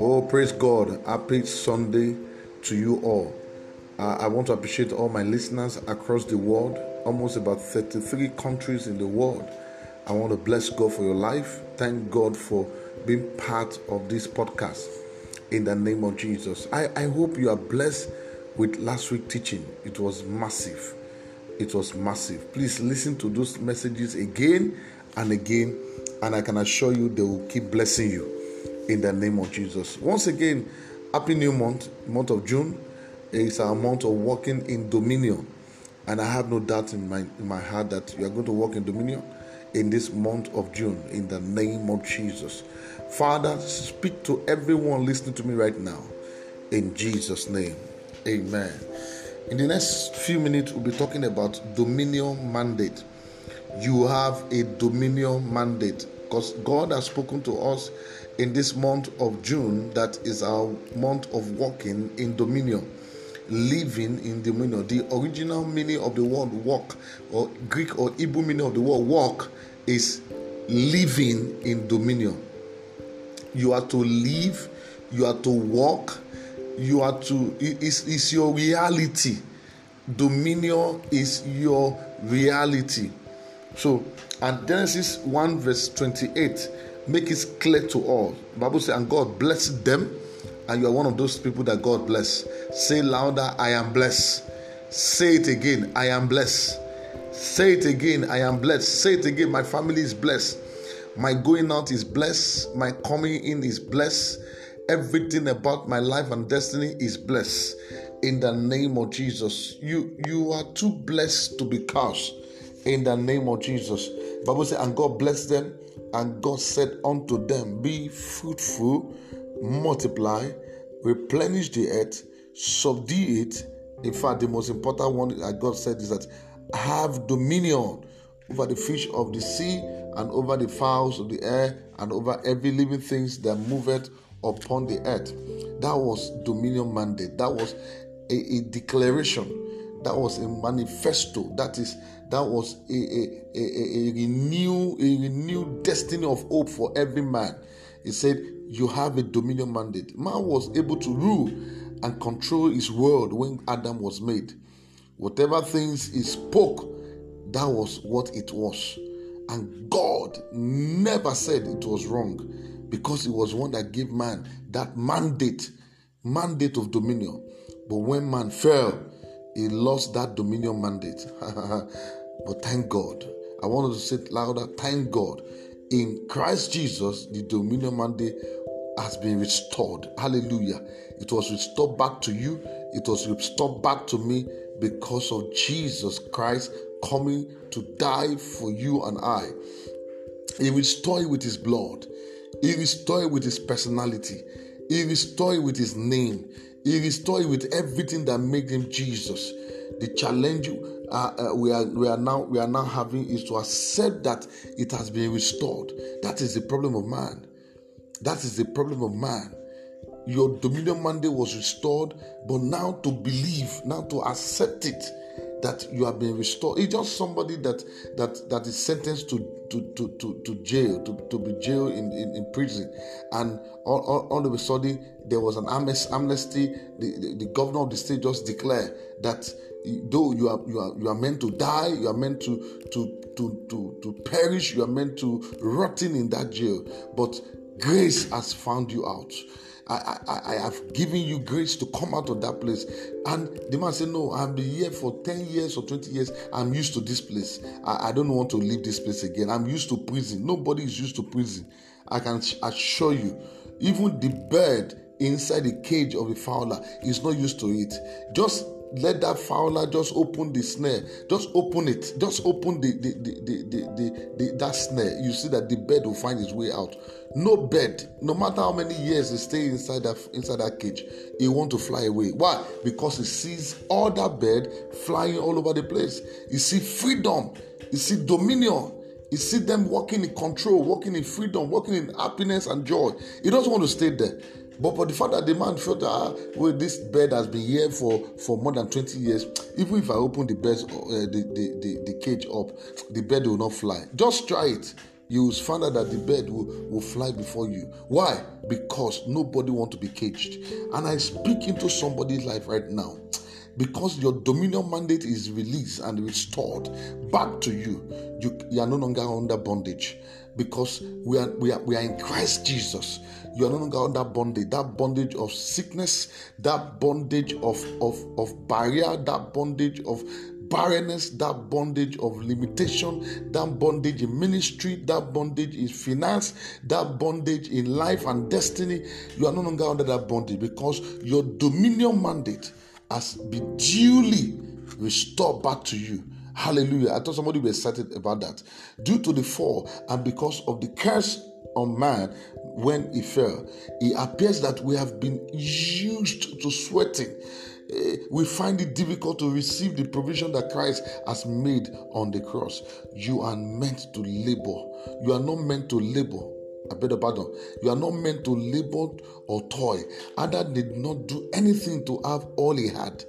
Oh, praise God. Happy Sunday to you all. Uh, I want to appreciate all my listeners across the world, almost about 33 countries in the world. I want to bless God for your life. Thank God for being part of this podcast in the name of Jesus. I, I hope you are blessed with last week's teaching. It was massive. It was massive. Please listen to those messages again and again, and I can assure you they will keep blessing you in the name of Jesus. Once again, happy new month, month of June. It's our month of walking in dominion. And I have no doubt in my in my heart that you are going to walk in dominion in this month of June in the name of Jesus. Father, speak to everyone listening to me right now in Jesus' name. Amen. In the next few minutes, we'll be talking about dominion mandate. You have a dominion mandate because God has spoken to us in this month of June that is our month of walking in dominion living in dominion. The original meaning of the word walk, or Greek or Hebrew meaning of the word walk, is living in dominion. You are to live, you are to walk, you are to, it's, it's your reality. Dominion is your reality. So, and Genesis 1 verse 28 make it clear to all. The Bible says, and God blessed them, and you are one of those people that God bless. Say louder, I am blessed. Say it again, I am blessed. Say it again, I am blessed. Say it again, my family is blessed. My going out is blessed. My coming in is blessed. Everything about my life and destiny is blessed. In the name of Jesus, you you are too blessed to be cursed. In the name of Jesus, Bible says, and God blessed them, and God said unto them, Be fruitful, multiply, replenish the earth, subdue it. In fact, the most important one that God said is that have dominion over the fish of the sea and over the fowls of the air and over every living things that moveth upon the earth. That was dominion mandate. That was a, a declaration. That was a manifesto. That is that was a, a, a, a, renew a renewed destiny of hope for every man. He said, You have a dominion mandate. Man was able to rule and control his world when Adam was made. Whatever things he spoke, that was what it was. And God never said it was wrong because He was one that gave man that mandate, mandate of dominion. But when man fell, he lost that dominion mandate. but thank God. I wanted to say it louder. Thank God. In Christ Jesus, the dominion mandate has been restored. Hallelujah. It was restored back to you. It was restored back to me because of Jesus Christ coming to die for you and I. He restored it with his blood. He restored it with his personality. He restored it with his name. He restored it with everything that made him Jesus. The challenge uh, uh, we are we are now we are now having is to accept that it has been restored. That is the problem of man. That is the problem of man. Your dominion mandate was restored, but now to believe, now to accept it, that you have been restored. It's just somebody that that that is sentenced to to to to, to jail, to, to be jailed in, in, in prison, and all, all, all, of a sudden there was an amnesty. The, the, the governor of the state just declared that though you are you are you are meant to die, you are meant to to to to, to perish, you are meant to rotting in that jail, but grace has found you out. I, I, I have given you grace to come out of that place. And the man said, No, I've been here for 10 years or 20 years. I'm used to this place. I, I don't want to leave this place again. I'm used to prison. Nobody is used to prison. I can assure you, even the bird inside the cage of a fowler is not used to it. Just let that fowler just open the snare. Just open it. Just open the the, the, the, the, the, that snare. You see that the bird will find its way out. No bird no matter how many years he stay inside that inside that cage he want to fly away. Why? Because he sees all that bird flying all over the place. You see freedom. You see dominion. You see them walking in control walking in freedom walking in happiness and joy. He doesn't want to stay there but for the fact that the man felt that ah, well, this bed has been here for, for more than 20 years, even if I open the bed, uh, the, the, the, the cage up, the bed will not fly. Just try it. you will find out that the bird will, will fly before you. Why? Because nobody want to be caged. And I speak into somebody's life right now because your dominion mandate is released and restored back to you, you, you are no longer under bondage because we are, we, are, we are in Christ Jesus. You are no longer under bondage. That bondage of sickness, that bondage of, of, of barrier, that bondage of barrenness, that bondage of limitation, that bondage in ministry, that bondage in finance, that bondage in life and destiny. You are no longer under that bondage because your dominion mandate has been duly restored back to you. Hallelujah. I thought somebody was excited about that. Due to the fall and because of the curse on man when he fell, it appears that we have been used to sweating. Eh, we find it difficult to receive the provision that Christ has made on the cross. You are meant to labor. You are not meant to labor I beg your pardon. You are not meant to labor or toy. Adam did not do anything to have all he had.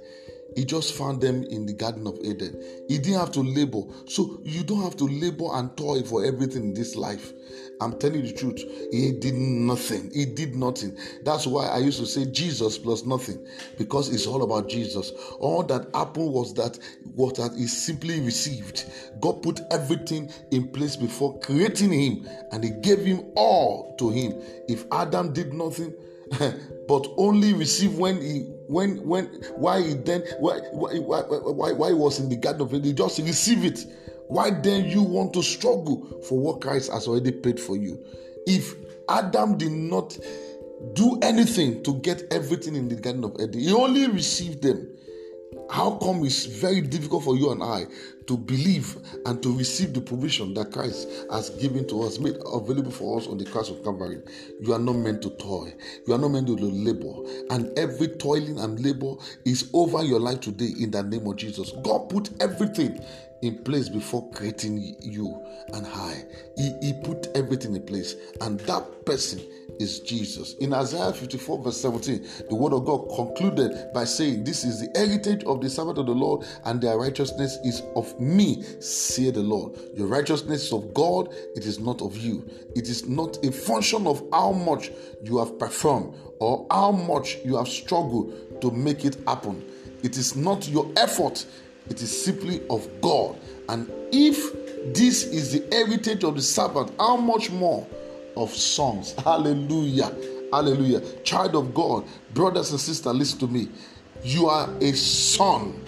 He just found them in the Garden of Eden. He didn't have to labor. So you don't have to labor and toil for everything in this life. I'm telling you the truth. He did nothing. He did nothing. That's why I used to say Jesus plus nothing because it's all about Jesus. All that happened was that what that he simply received. God put everything in place before creating him and he gave him all to him. If Adam did nothing, but only receive when he when when why he then why why why, why, was in the garden of Eden, just receive it. Why then you want to struggle for what Christ has already paid for you? If Adam did not do anything to get everything in the Garden of Eden, he only received them. How come it's very difficult for you and I to believe and to receive the provision that Christ has given to us, made available for us on the cross of Calvary? You are not meant to toil, you are not meant to labor, and every toiling and labor is over your life today in the name of Jesus. God put everything in place before creating you and I. He, he put everything in place, and that person is Jesus. In Isaiah 54, verse 17, the word of God concluded by saying, This is the heritage of the servant of the Lord, and their righteousness is of me, say the Lord. Your righteousness is of God, it is not of you. It is not a function of how much you have performed or how much you have struggled to make it happen. It is not your effort, it is simply of God. And if this is the heritage of the servant, how much more of sons? Hallelujah. Hallelujah. Child of God, brothers and sisters, listen to me. You are a son.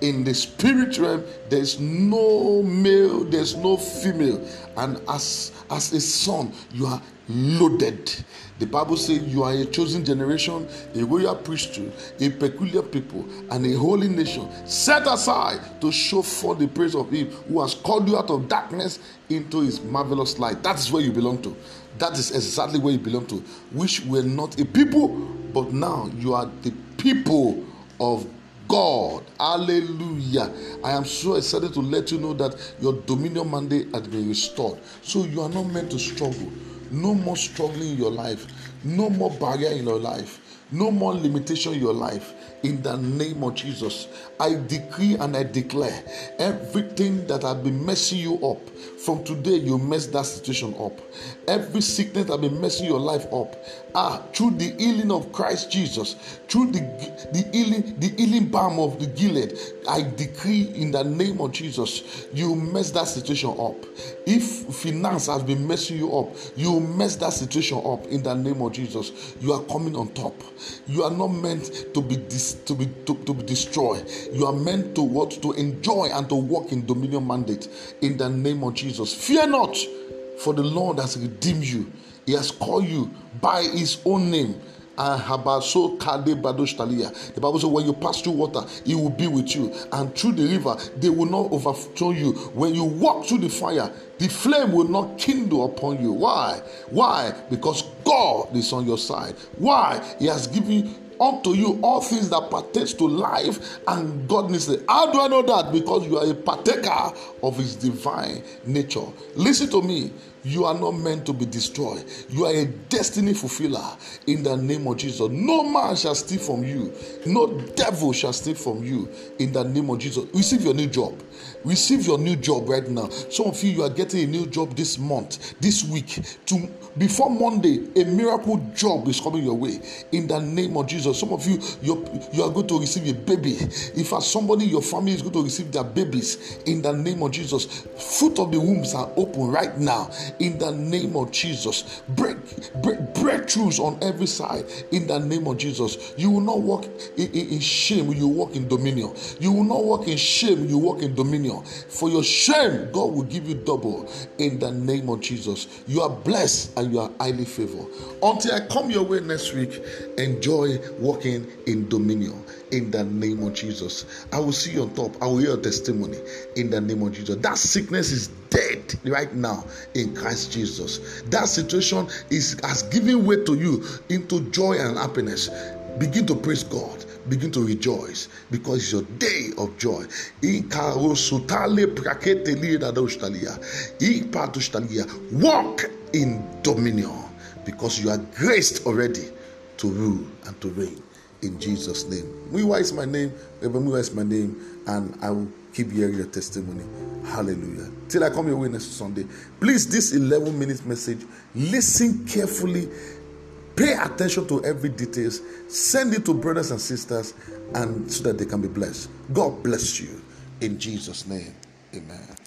In the spirit realm, there's no male, there's no female. And as, as a son, you are loaded. The Bible says you are a chosen generation, a royal priesthood, a peculiar people, and a holy nation, set aside to show forth the praise of Him who has called you out of darkness into His marvelous light. That is where you belong to. That is exactly where you belong to. Which were not a people, but now you are the people of God. Hallelujah. I am so excited to let you know that your dominion mandate has been restored. So you are not meant to struggle. No more struggling in your life. No more barrier in your life. No more limitation in your life. In the name of Jesus, I decree and I declare everything that has been messing you up from today, you mess that situation up. Every sickness that has been messing your life up, ah, through the healing of Christ Jesus, through the the healing, the healing balm of the Gilead, I decree in the name of Jesus, you mess that situation up. If finance has been messing you up, you mess that situation up in the name of Jesus. You are coming on top. You are not meant to be dis, to be to, to be destroyed. You are meant to what to enjoy and to walk in dominion mandate in the name of Jesus. Jesus. Fear not, for the Lord has redeemed you. He has called you by his own name. The Bible says, when you pass through water, He will be with you, and through the river, they will not overflow you. When you walk through the fire, the flame will not kindle upon you. Why? Why? Because God is on your side. Why? He has given unto you all things that pertains to life and godliness. How do I know that? Because you are a partaker of his divine nature. Listen to me. You are not meant to be destroyed. You are a destiny fulfiller in the name of Jesus. No man shall steal from you. No devil shall steal from you in the name of Jesus. Receive your new job. Receive your new job right now. Some of you, you are getting a new job this month, this week. To before Monday, a miracle job is coming your way in the name of Jesus. Some of you, you you are going to receive a baby. If as somebody, your family is going to receive their babies in the name of Jesus. Fruit of the wombs are open right now in the name of Jesus. Break, break breakthroughs on every side in the name of Jesus. You will not walk in, in, in shame, you walk in dominion. You will not walk in shame, you walk in dominion. For your shame, God will give you double in the name of Jesus. You are blessed and you are highly favored. Until I come your way next week, enjoy walking in dominion in the name of Jesus. I will see you on top. I will hear your testimony in the name of Jesus. That sickness is dead right now in Christ Jesus. That situation is has given way to you into joy and happiness. Begin to praise God. Begin to rejoice because it's your day of joy. Walk in dominion because you are graced already to rule and to reign in Jesus' name. Muiwa is my name, Reverend Muiwa is my name, and I will keep hearing your testimony. Hallelujah. Till I come your way next Sunday. Please, this 11 minute message, listen carefully, pay attention to every details, send it to brothers and sisters, and so that they can be blessed. God bless you in Jesus' name. Amen.